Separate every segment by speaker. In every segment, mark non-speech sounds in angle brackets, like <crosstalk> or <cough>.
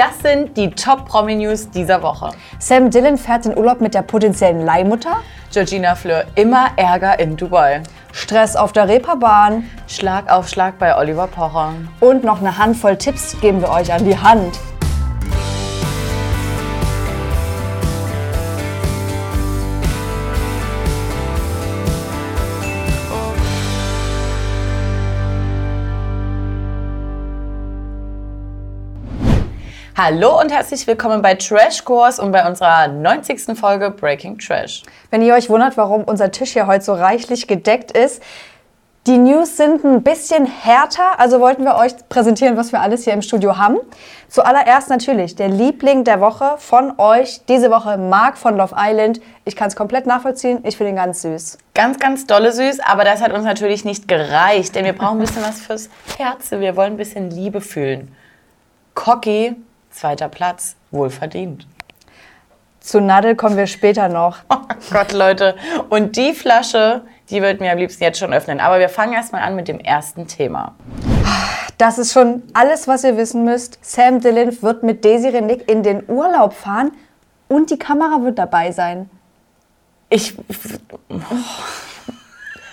Speaker 1: Das sind die Top-Promi-News dieser Woche.
Speaker 2: Sam Dillon fährt in Urlaub mit der potenziellen Leihmutter.
Speaker 1: Georgina Fleur, immer Ärger in Dubai.
Speaker 2: Stress auf der Reeperbahn.
Speaker 1: Schlag auf Schlag bei Oliver Pocher.
Speaker 2: Und noch eine Handvoll Tipps geben wir euch an die Hand.
Speaker 1: Hallo und herzlich willkommen bei Trash Course und bei unserer 90. Folge Breaking Trash.
Speaker 2: Wenn ihr euch wundert, warum unser Tisch hier heute so reichlich gedeckt ist, die News sind ein bisschen härter, also wollten wir euch präsentieren, was wir alles hier im Studio haben. Zuallererst natürlich der Liebling der Woche von euch, diese Woche Marc von Love Island. Ich kann es komplett nachvollziehen, ich finde ihn ganz süß.
Speaker 1: Ganz, ganz dolle süß, aber das hat uns natürlich nicht gereicht, denn wir brauchen ein bisschen was fürs Herz. Wir wollen ein bisschen Liebe fühlen. Cocky, zweiter Platz, wohlverdient.
Speaker 2: Zu Nadel kommen wir später noch. <laughs>
Speaker 1: Oh Gott, Leute. Und die Flasche, die wird mir am liebsten jetzt schon öffnen. Aber wir fangen erstmal an mit dem ersten Thema.
Speaker 2: Das ist schon alles, was ihr wissen müsst. Sam Dillon wird mit Desiree Nick in den Urlaub fahren und die Kamera wird dabei sein.
Speaker 1: Ich.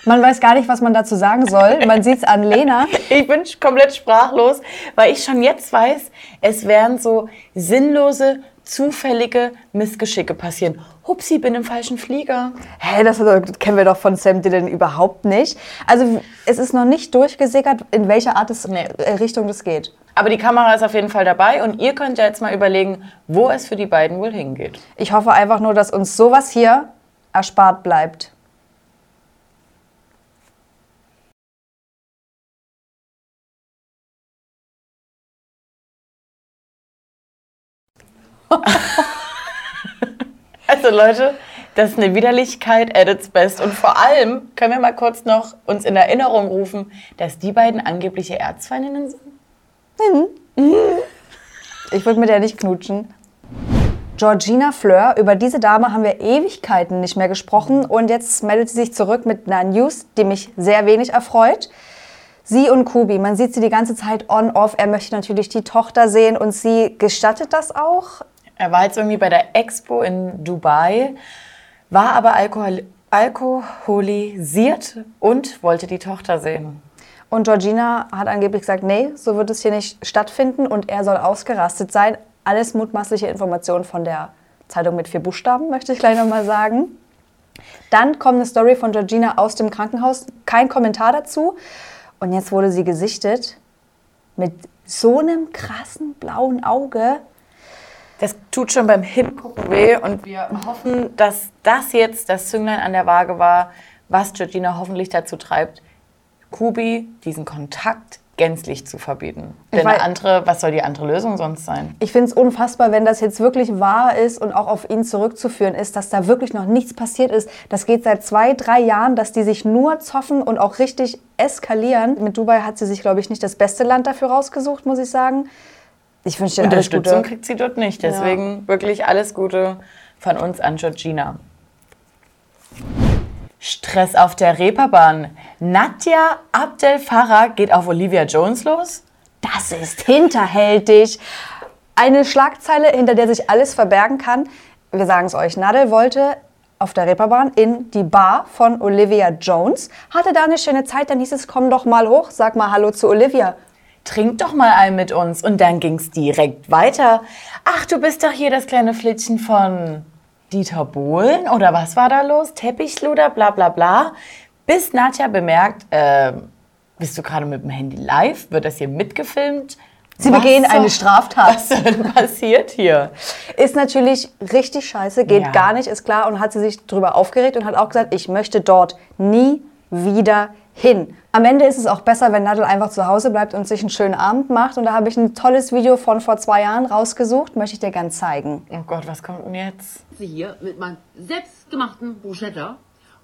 Speaker 2: Man weiß gar nicht, was man dazu sagen soll. Man sieht es an Lena. <laughs>
Speaker 1: Ich bin komplett sprachlos, weil ich schon jetzt weiß, es werden so sinnlose, zufällige Missgeschicke passieren. Hupsi, bin im falschen Flieger.
Speaker 2: Hä, das kennen wir doch von Sam Dillon überhaupt nicht. Also es ist noch nicht durchgesickert, in welcher Art es,
Speaker 1: Nee.
Speaker 2: äh, Richtung das geht.
Speaker 1: Aber die Kamera ist auf jeden Fall dabei und ihr könnt ja jetzt mal überlegen, wo es für die beiden wohl hingeht.
Speaker 2: Ich hoffe einfach nur, dass uns sowas hier erspart bleibt. <laughs>
Speaker 1: Also Leute, das ist eine Widerlichkeit at its best. Und vor allem können wir mal kurz noch uns in Erinnerung rufen, dass die beiden angebliche Erzfeindinnen sind.
Speaker 2: Ich würde mit der nicht knutschen. Georgina Fleur, über diese Dame haben wir Ewigkeiten nicht mehr gesprochen und jetzt meldet sie sich zurück mit einer News, die mich sehr wenig erfreut. Sie und Kubi, man sieht sie die ganze Zeit on-off. Er möchte natürlich die Tochter sehen und sie gestattet das auch.
Speaker 1: Er war jetzt irgendwie bei der Expo in Dubai, war aber alkohol alkoholisiert und wollte die Tochter sehen.
Speaker 2: Und Georgina hat angeblich gesagt, nee, so wird es hier nicht stattfinden und er soll ausgerastet sein. Alles mutmaßliche Informationen von der Zeitung mit vier Buchstaben, möchte ich gleich nochmal sagen. Dann kommt eine Story von Georgina aus dem Krankenhaus, kein Kommentar dazu. Und jetzt wurde sie gesichtet mit so einem krassen blauen Auge.
Speaker 1: Das tut schon beim Hingucken weh und wir hoffen, dass das jetzt das Zünglein an der Waage war, was Georgina hoffentlich dazu treibt, Kubi diesen Kontakt gänzlich zu verbieten. Denn eine andere, was soll die andere Lösung sonst sein?
Speaker 2: Ich finde es unfassbar, wenn das jetzt wirklich wahr ist und auch auf ihn zurückzuführen ist, dass da wirklich noch nichts passiert ist. Das geht seit zwei, drei Jahren, dass die sich nur zoffen und auch richtig eskalieren. Mit Dubai hat sie sich, glaube ich, nicht das beste Land dafür rausgesucht, muss ich sagen. Ich wünsche dir alles
Speaker 1: Unterstützung
Speaker 2: Gute.
Speaker 1: kriegt sie dort nicht. Deswegen wirklich alles Gute von uns an Georgina. Stress auf der Reeperbahn. Nadja Abdel Farah geht auf Olivia Jones los.
Speaker 2: Das ist hinterhältig. Eine Schlagzeile, hinter der sich alles verbergen kann. Wir sagen es euch, Nadel wollte auf der Reeperbahn in die Bar von Olivia Jones, hatte da eine schöne Zeit, dann hieß es, komm doch mal hoch, sag mal Hallo zu Olivia.
Speaker 1: Trink doch mal ein mit uns. Und dann ging's direkt weiter. Ach, du bist doch hier das kleine Flittchen von Dieter Bohlen? Oder was war da los? Teppichluder, bla bla bla. Bis Nadja bemerkt, äh, bist du gerade mit dem Handy live? Wird das hier mitgefilmt?
Speaker 2: Sie
Speaker 1: Was
Speaker 2: begehen eine <laughs>
Speaker 1: soll-
Speaker 2: Straftat.
Speaker 1: Was denn passiert hier?
Speaker 2: Ist natürlich richtig scheiße, geht
Speaker 1: Ja.
Speaker 2: gar nicht, ist klar. Und hat sie sich darüber aufgeregt und hat auch gesagt, ich möchte dort nie wieder hin. Am Ende ist es auch besser, wenn Nadel einfach zu Hause bleibt und sich einen schönen Abend macht. Und da habe ich ein tolles Video von vor zwei Jahren rausgesucht, möchte ich dir ganz zeigen.
Speaker 1: Oh Gott, was kommt denn jetzt?
Speaker 3: hier mit meinem selbstgemachten Bruschetta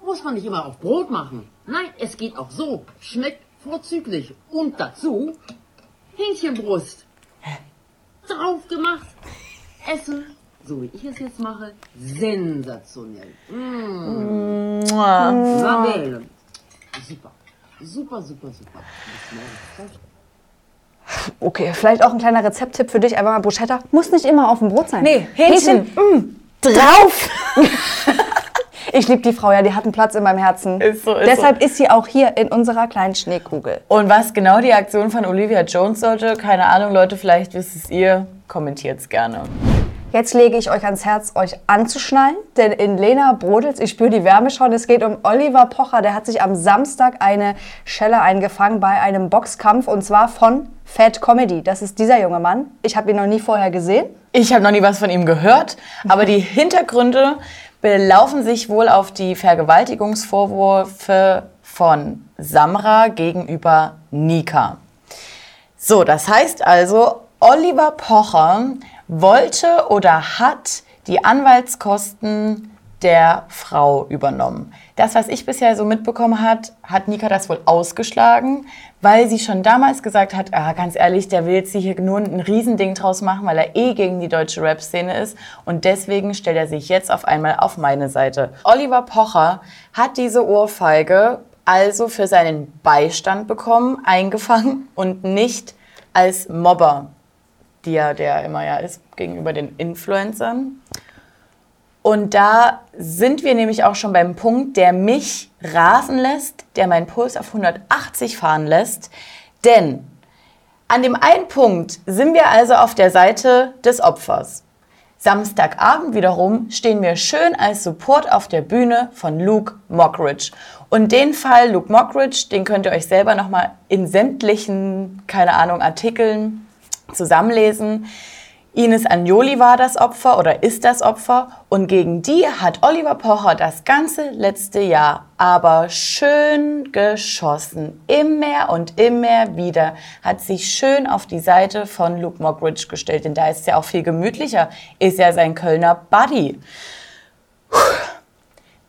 Speaker 3: muss man nicht immer auf Brot machen. Nein, es geht auch so. Schmeckt vorzüglich. Und dazu Hähnchenbrust. Drauf gemacht. Essen, so wie ich es jetzt mache, sensationell.
Speaker 1: Mua.
Speaker 3: Lamellen. Super. Super, super.
Speaker 2: Okay, vielleicht auch ein kleiner Rezepttipp für dich. Einfach mal Bruschetta. Muss nicht immer auf dem Brot sein.
Speaker 1: Nee, Hähnchen.
Speaker 2: mm, drauf. <laughs> ich liebe die Frau, ja, die hat einen Platz in meinem Herzen.
Speaker 1: Ist so, ist
Speaker 2: Deshalb ist sie auch hier in unserer kleinen Schneekugel.
Speaker 1: Und was genau die Aktion von Olivia Jones sollte, keine Ahnung, Leute, vielleicht wisst es ihr, kommentiert es gerne.
Speaker 2: Jetzt lege ich euch ans Herz, euch anzuschnallen, denn in Lena Brodels, ich spüre die Wärme schon, es geht um Oliver Pocher, der hat sich am Samstag eine Schelle eingefangen bei einem Boxkampf und zwar von Fat Comedy. Das ist dieser junge Mann. Ich habe ihn noch nie vorher gesehen.
Speaker 1: Ich habe noch nie was von ihm gehört, aber die <laughs> Hintergründe belaufen sich wohl auf die Vergewaltigungsvorwürfe von Samra gegenüber Nika. So, das heißt also, Oliver Pocher wollte oder hat die Anwaltskosten der Frau übernommen. Das, was ich bisher so mitbekommen hat, hat Nika das wohl ausgeschlagen, weil sie schon damals gesagt hat, ah, ganz ehrlich, der will jetzt hier nur ein Riesending draus machen, weil er eh gegen die deutsche Rap-Szene ist und deswegen stellt er sich jetzt auf einmal auf meine Seite. Oliver Pocher hat diese Ohrfeige also für seinen Beistand bekommen, eingefangen und nicht als Mobber die der immer ja ist gegenüber den Influencern. Und da sind wir nämlich auch schon beim Punkt, der mich rasen lässt, der meinen Puls auf 180 fahren lässt. Denn an dem einen Punkt sind wir also auf der Seite des Opfers. Samstagabend wiederum stehen wir schön als Support auf der Bühne von Luke Mockridge. Und den Fall Luke Mockridge, den könnt ihr euch selber nochmal in sämtlichen, keine Ahnung, Artikeln zusammenlesen. Ines Agnoli war das Opfer oder ist das Opfer und gegen die hat Oliver Pocher das ganze letzte Jahr aber schön geschossen. Immer und immer wieder hat sich schön auf die Seite von Luke Mockridge gestellt, denn da ist es ja auch viel gemütlicher, ist ja sein Kölner Buddy.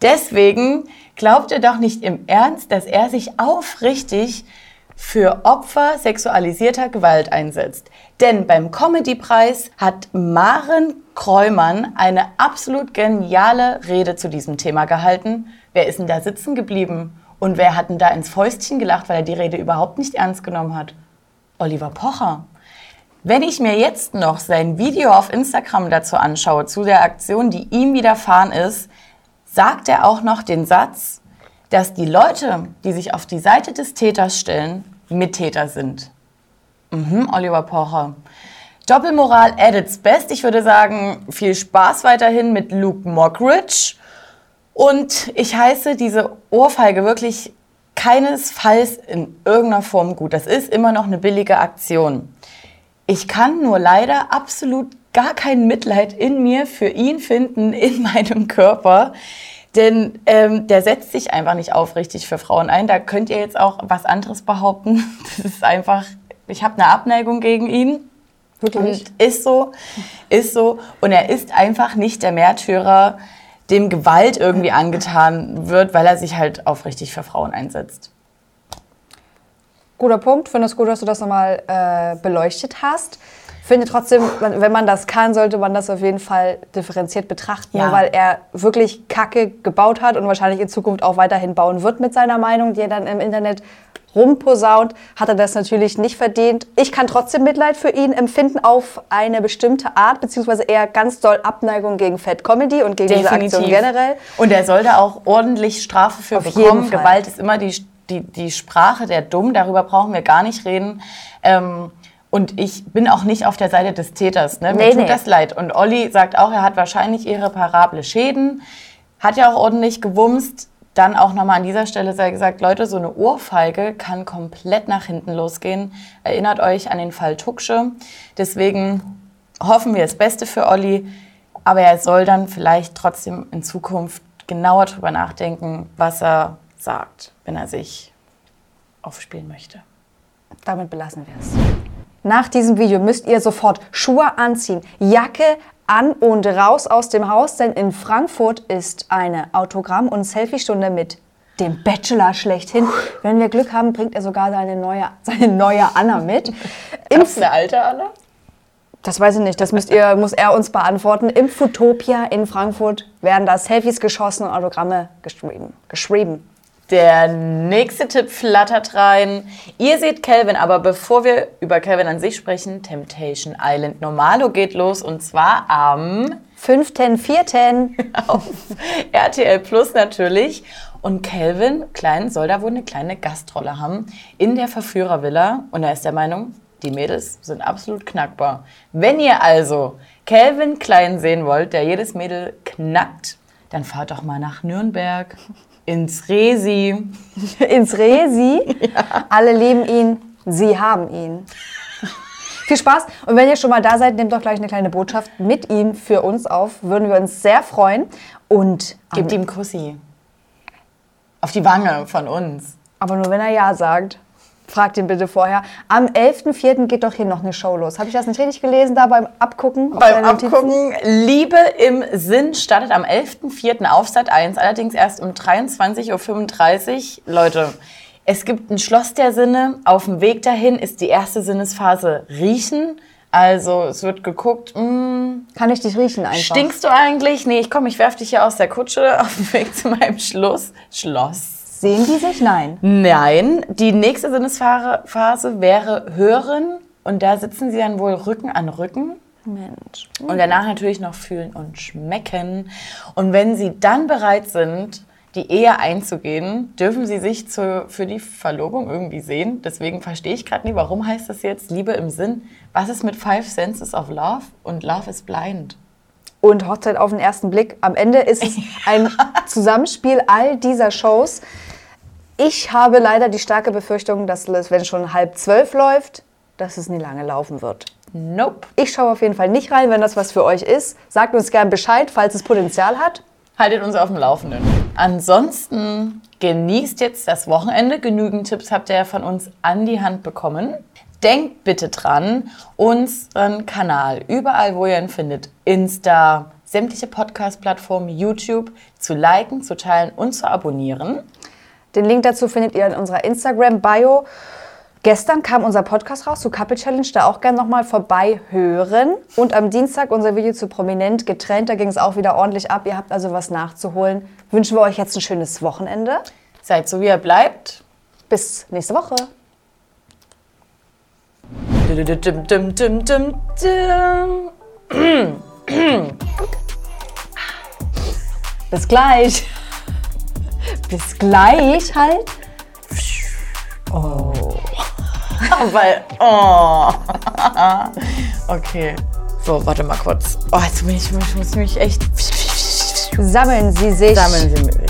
Speaker 1: Deswegen glaubt ihr doch nicht im Ernst, dass er sich aufrichtig für Opfer sexualisierter Gewalt einsetzt. Denn beim Comedy-Preis hat Maren Kräumann eine absolut geniale Rede zu diesem Thema gehalten. Wer ist denn da sitzen geblieben? Und wer hat denn da ins Fäustchen gelacht, weil er die Rede überhaupt nicht ernst genommen hat? Oliver Pocher. Wenn ich mir jetzt noch sein Video auf Instagram dazu anschaue, zu der Aktion, die ihm widerfahren ist, sagt er auch noch den Satz, dass die Leute, die sich auf die Seite des Täters stellen, Mittäter sind. Mhm, Oliver Pocher. Doppelmoral at its best. Ich würde sagen, viel Spaß weiterhin mit Luke Mockridge. Und ich heiße diese Ohrfeige wirklich keinesfalls in irgendeiner Form gut. Das ist immer noch eine billige Aktion. Ich kann nur leider absolut gar kein Mitleid in mir für ihn finden, in meinem Körper. Denn ähm, der setzt sich einfach nicht aufrichtig für Frauen ein. Da könnt ihr jetzt auch was anderes behaupten. <laughs> Das ist einfach, ich habe eine Abneigung gegen ihn.
Speaker 2: Wirklich?
Speaker 1: Und ist so, ist so. Und er ist einfach nicht der Märtyrer, dem Gewalt irgendwie angetan wird, weil er sich halt aufrichtig für Frauen einsetzt.
Speaker 2: Guter Punkt. Finde es gut, dass du das nochmal äh, beleuchtet hast. Finde trotzdem, wenn man das kann, sollte man das auf jeden Fall differenziert betrachten,
Speaker 1: Ja.
Speaker 2: weil er wirklich Kacke gebaut hat und wahrscheinlich in Zukunft auch weiterhin bauen wird mit seiner Meinung, die er dann im Internet rumposaunt, hat er das natürlich nicht verdient. Ich kann trotzdem Mitleid für ihn empfinden auf eine bestimmte Art, beziehungsweise eher ganz doll Abneigung gegen Fat Comedy und gegen diese Aktion generell.
Speaker 1: Und er soll da auch ordentlich Strafe für
Speaker 2: Auf
Speaker 1: bekommen. Gewalt ist immer die, die, die Sprache der Dumm, darüber brauchen wir gar nicht reden. Ähm, und ich bin auch nicht auf der Seite des Täters. Ne? Mir
Speaker 2: Nee,
Speaker 1: tut
Speaker 2: nee.
Speaker 1: das leid. Und Olli sagt auch, er hat wahrscheinlich irreparable Schäden, hat ja auch ordentlich gewumst. Dann auch nochmal an dieser Stelle sei gesagt, Leute, so eine Ohrfeige kann komplett nach hinten losgehen. Erinnert euch an den Fall Tucksche. Deswegen hoffen wir das Beste für Olli. Aber er soll dann vielleicht trotzdem in Zukunft genauer drüber nachdenken, was er sagt, wenn er sich aufspielen möchte.
Speaker 2: Damit belassen wir es. Nach diesem Video müsst ihr sofort Schuhe anziehen, Jacke an und raus aus dem Haus, denn in Frankfurt ist eine Autogramm- und Selfie-Stunde mit dem Bachelor schlechthin. Wenn wir Glück haben, bringt er sogar seine neue, seine neue Anna mit. <laughs> Im,
Speaker 1: eine alte Anna?
Speaker 2: das weiß ich nicht, das müsst ihr, muss er uns beantworten. Im Futopia in Frankfurt werden da Selfies geschossen und Autogramme geschrieben. geschrieben.
Speaker 1: Der nächste Tipp flattert rein. Ihr seht Calvin, aber bevor wir über Calvin an sich sprechen, Temptation Island Normalo geht los und zwar am
Speaker 2: 5.4. <laughs>
Speaker 1: auf RTL Plus natürlich. Und Calvin Klein soll da wohl eine kleine Gastrolle haben in der Verführervilla. Und er ist der Meinung, die Mädels sind absolut knackbar. Wenn ihr also Calvin Klein sehen wollt, der jedes Mädel knackt, dann fahrt doch mal nach Nürnberg ins Resi. <laughs>
Speaker 2: ins Resi. <laughs> Alle lieben ihn, sie haben ihn. <laughs> Viel Spaß und wenn ihr schon mal da seid, nehmt doch gleich eine kleine Botschaft mit ihm für uns auf. Würden wir uns sehr freuen. Und
Speaker 1: Gebt ihm Kussi. Auf die Wange von uns.
Speaker 2: aber nur wenn er Ja sagt. Fragt ihn bitte vorher. Am 11.04. geht doch hier noch eine Show los. Habe ich das nicht richtig gelesen da beim Abgucken?
Speaker 1: Beim? Abgucken, Liebe im Sinn startet am 11.04. auf Sat 1, allerdings erst um 23.35 Uhr. Leute, es gibt ein Schloss der Sinne. Auf dem Weg dahin ist die erste Sinnesphase Riechen. Also es wird geguckt, mh,
Speaker 2: Kann ich dich riechen einfach?
Speaker 1: stinkst du eigentlich? Nee, ich komm, ich werf dich hier aus der Kutsche auf dem Weg zu meinem Schluss. Schloss.
Speaker 2: Sehen die sich? Nein.
Speaker 1: Nein, die nächste Sinnesphase wäre Hören. Und da sitzen sie dann wohl Rücken an Rücken.
Speaker 2: Mensch.
Speaker 1: Und danach natürlich noch fühlen und schmecken. Und wenn sie dann bereit sind, die Ehe einzugehen, dürfen sie sich zu, für die Verlobung irgendwie sehen. Deswegen verstehe ich gerade nicht, warum heißt das jetzt Liebe im Sinn? Was ist mit Five Senses of Love? Und Love is Blind.
Speaker 2: Und Hochzeit auf den ersten Blick. Am Ende ist es <laughs> ein Zusammenspiel all dieser Shows. Ich habe leider die starke Befürchtung, dass es, wenn schon halb zwölf läuft, dass es nie lange laufen wird.
Speaker 1: Nope.
Speaker 2: Ich schaue auf jeden Fall nicht rein, wenn das was für euch ist. Sagt uns gern Bescheid, falls es Potenzial hat.
Speaker 1: Haltet uns auf dem Laufenden. Ansonsten genießt jetzt das Wochenende. Genügend Tipps habt ihr ja von uns an die Hand bekommen. Denkt bitte dran, unseren Kanal überall, wo ihr ihn findet, Insta, sämtliche Podcast-Plattformen, YouTube, zu liken, zu teilen und zu abonnieren.
Speaker 2: Den Link dazu findet ihr in unserer Instagram-Bio. Gestern kam unser Podcast raus zu Couple Challenge, da auch gerne nochmal vorbei hören. Und am Dienstag unser Video zu Prominent getrennt, da ging es auch wieder ordentlich ab. Ihr habt also was nachzuholen. Wünschen wir euch jetzt ein schönes Wochenende.
Speaker 1: Seid so, wie ihr bleibt.
Speaker 2: Bis nächste Woche. Bis gleich. Bis gleich halt. <laughs>
Speaker 1: Weil, oh. <laughs> Okay. So, warte mal kurz. Oh, jetzt bin ich, ich muss mich echt
Speaker 2: Sammeln Sie sich.
Speaker 1: sammeln. Sie,